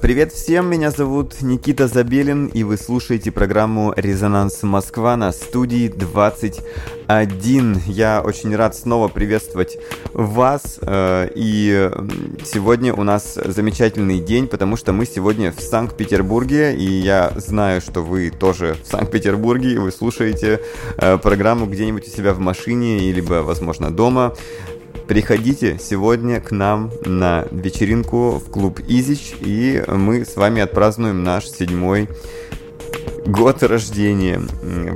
Привет всем, меня зовут Никита Забелин, и вы слушаете программу «Резонанс Москва» на студии 21. Я очень рад снова приветствовать вас, э, и сегодня у нас замечательный день, потому что мы сегодня в Санкт-Петербурге, и я знаю, что вы тоже в Санкт-Петербурге, и вы слушаете э, программу где-нибудь у себя в машине, либо, возможно, дома. Приходите сегодня к нам на вечеринку в клуб Изич, и мы с вами отпразднуем наш седьмой год рождения.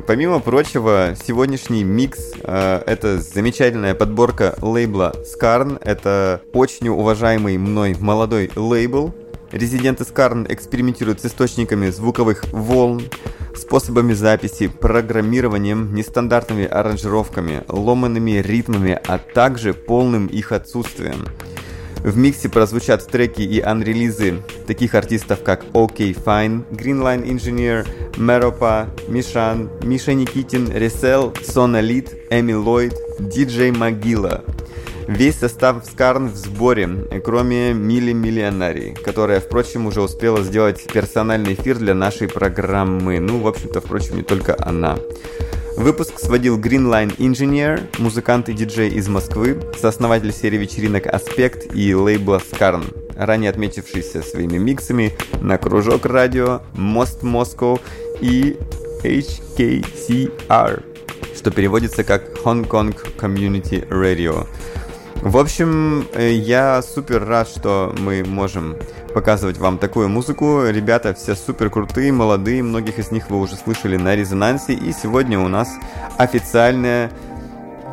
Помимо прочего, сегодняшний микс э, это замечательная подборка лейбла Skarn. Это очень уважаемый мной молодой лейбл. Резиденты Skarn экспериментируют с источниками звуковых волн, способами записи, программированием, нестандартными аранжировками, ломанными ритмами, а также полным их отсутствием. В миксе прозвучат треки и анрелизы таких артистов, как OK Fine, Greenline Engineer, Meropa, Мишан, Миша Никитин, Ресел, Сонолит, Эми Ллойд, Диджей Могила – Весь состав Скарн в сборе, кроме Мили Миллионарий, которая, впрочем, уже успела сделать персональный эфир для нашей программы. Ну, в общем-то, впрочем, не только она. Выпуск сводил Greenline Engineer, музыкант и диджей из Москвы, сооснователь серии вечеринок Аспект и лейбла Скарн, ранее отметившийся своими миксами на Кружок Радио, Мост Москва и HKCR, что переводится как Hong Kong Community Radio. В общем, э, я супер рад, что мы можем показывать вам такую музыку. Ребята все супер крутые, молодые, многих из них вы уже слышали на резонансе. И сегодня у нас официальная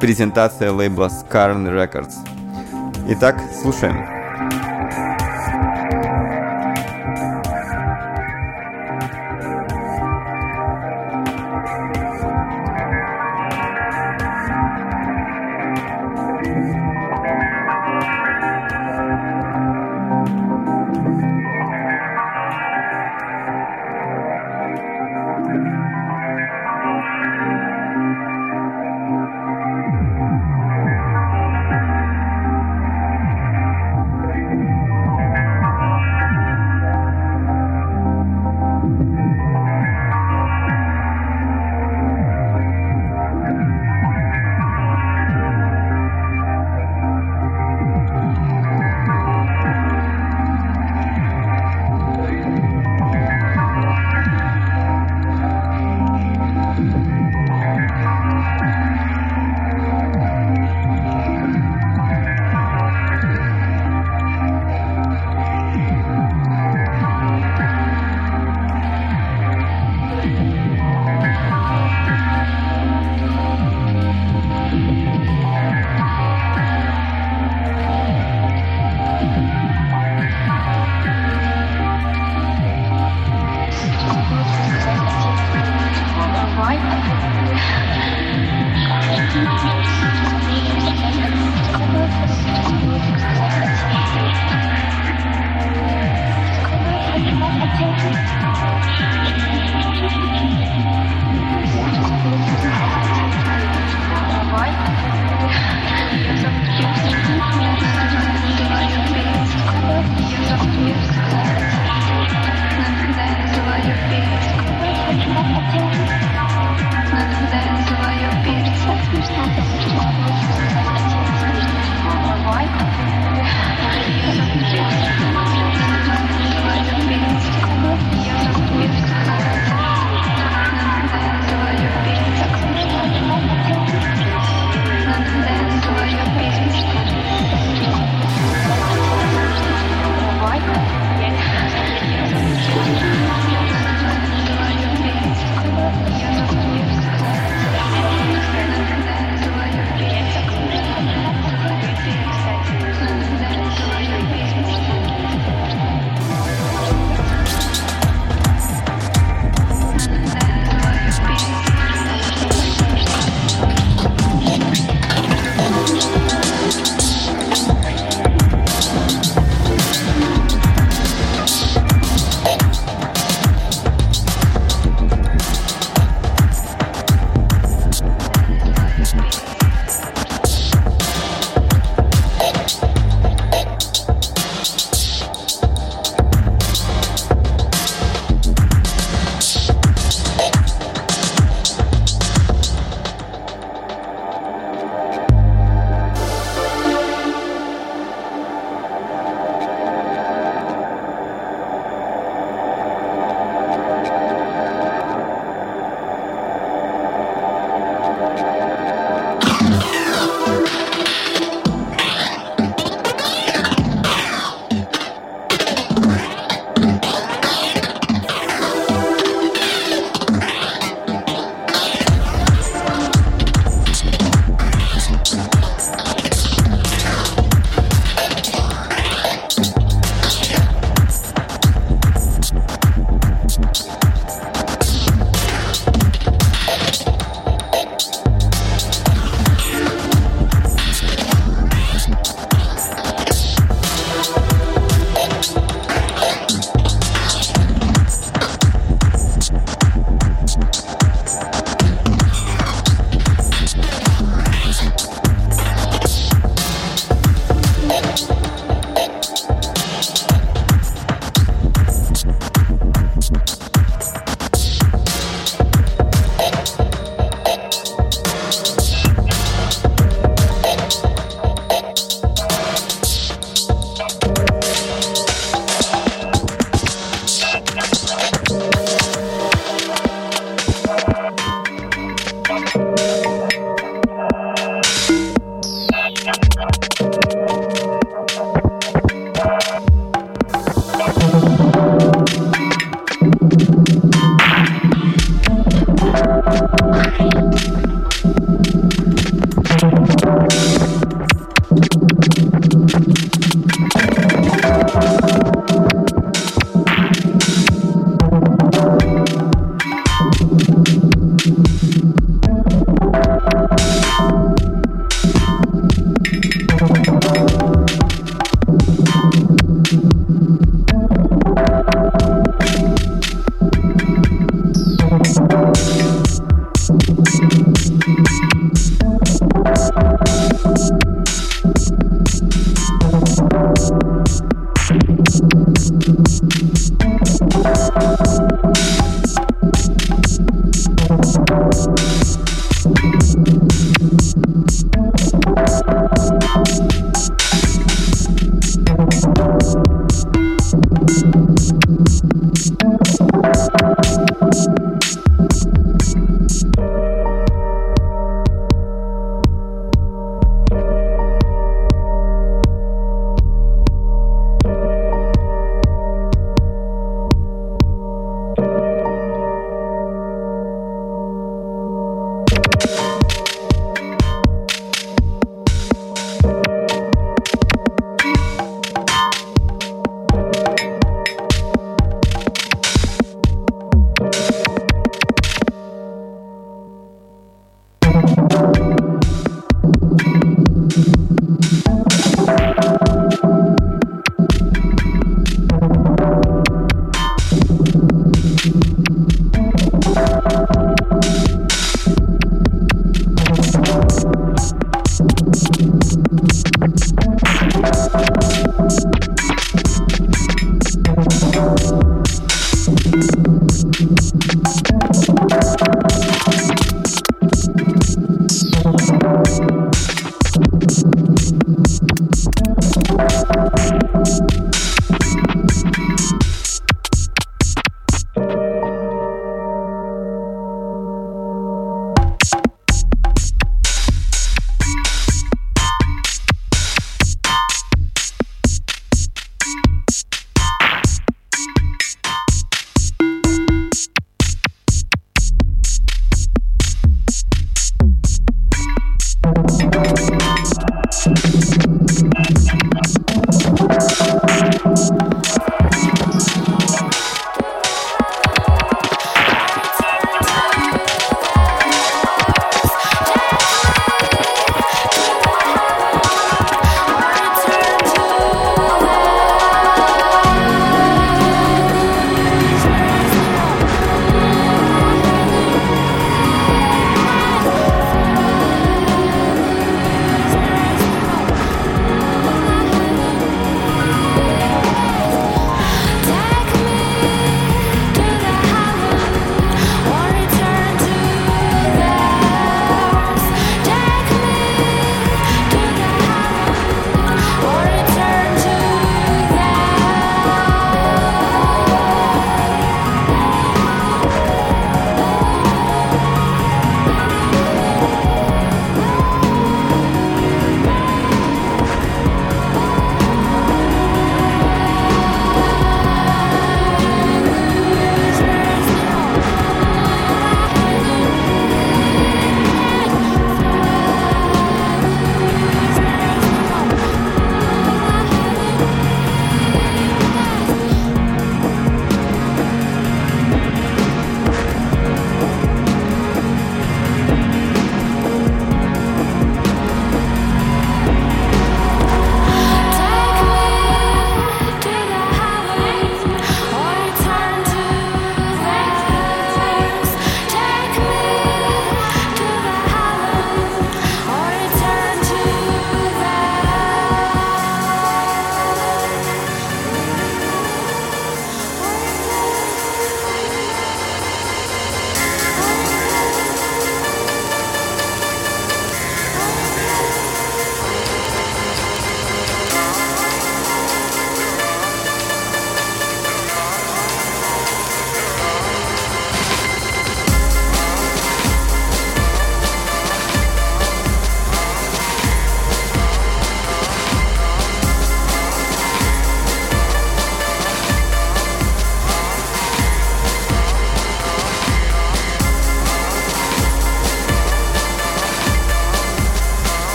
презентация лейбла Scarn Records. Итак, слушаем.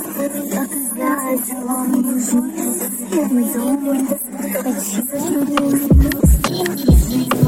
А ты знаешь, он не жив. Мы думаем, а чего не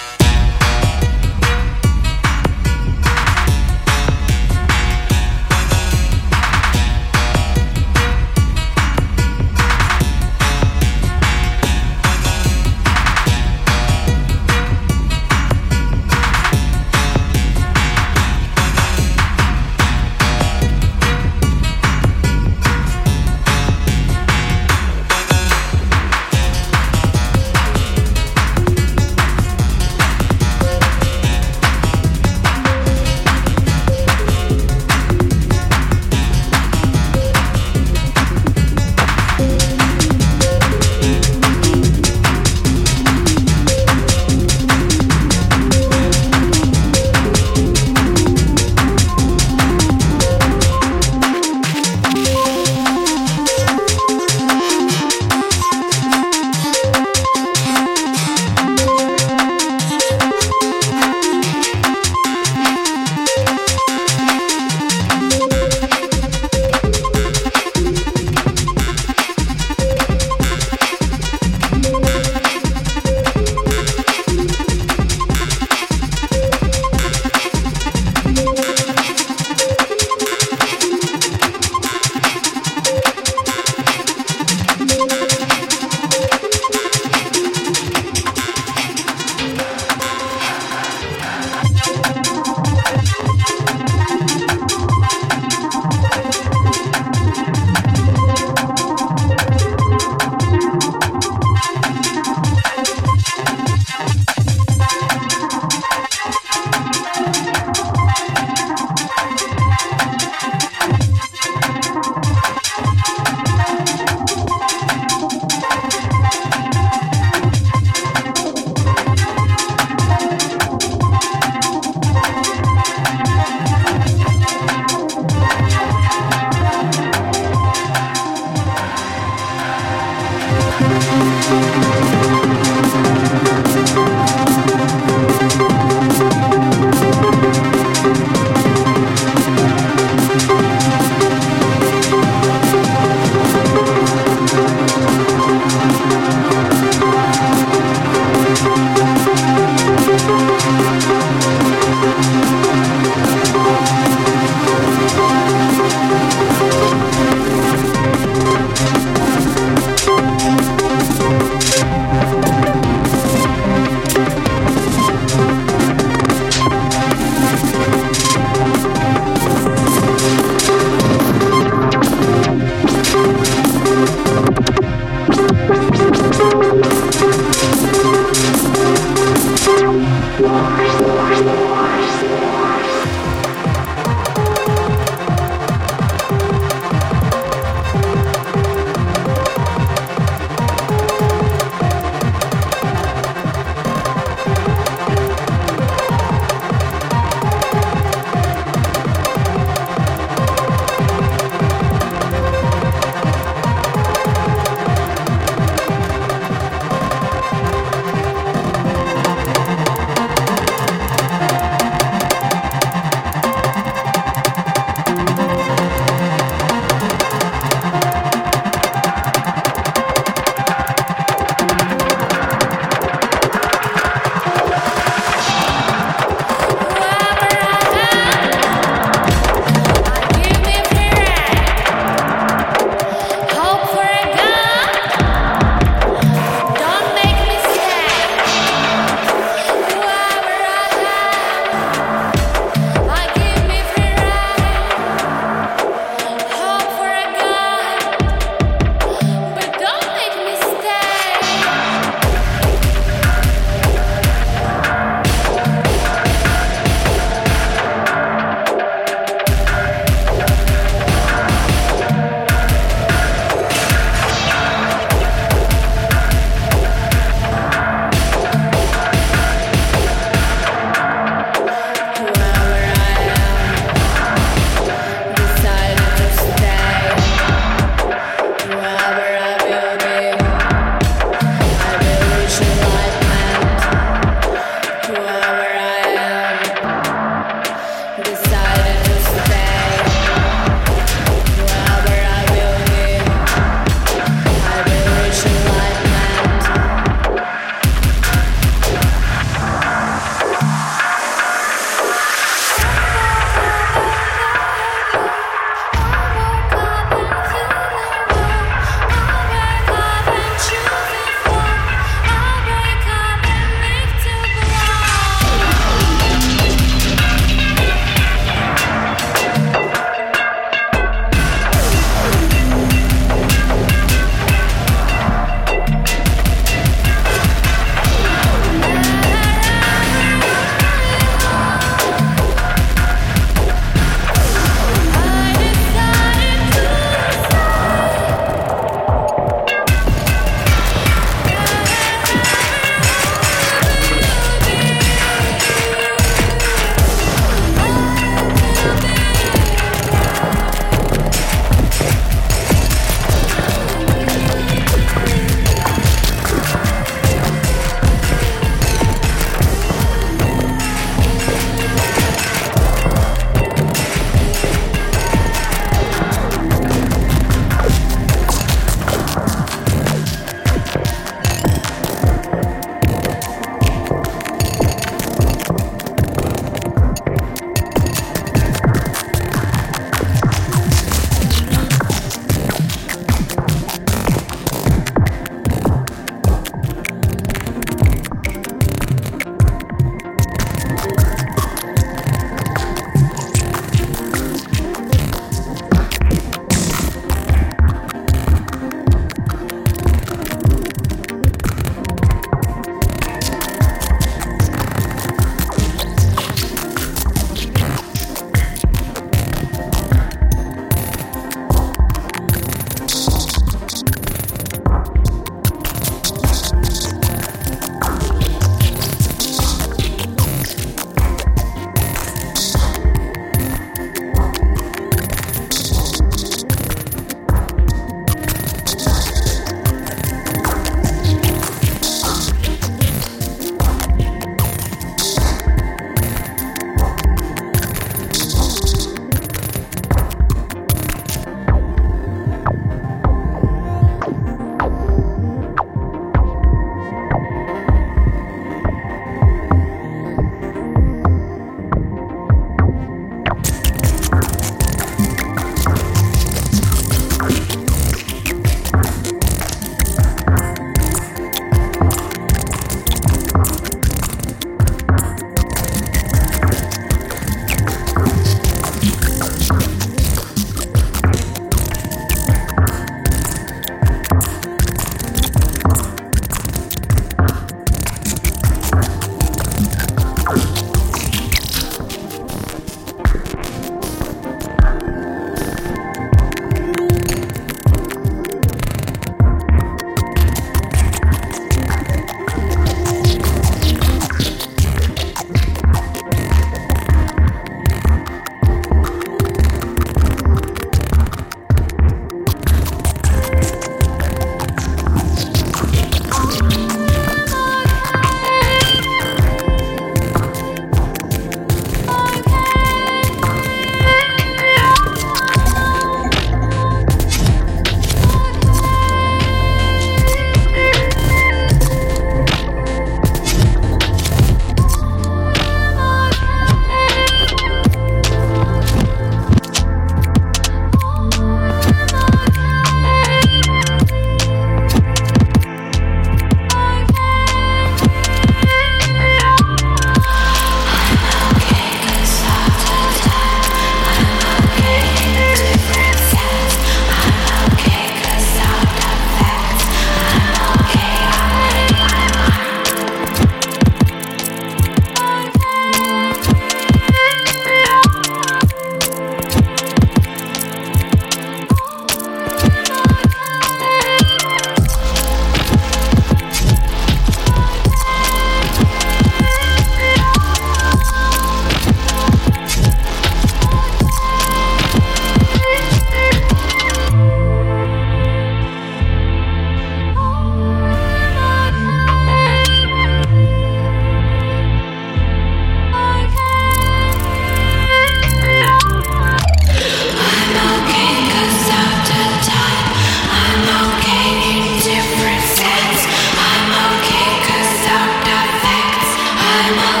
I'm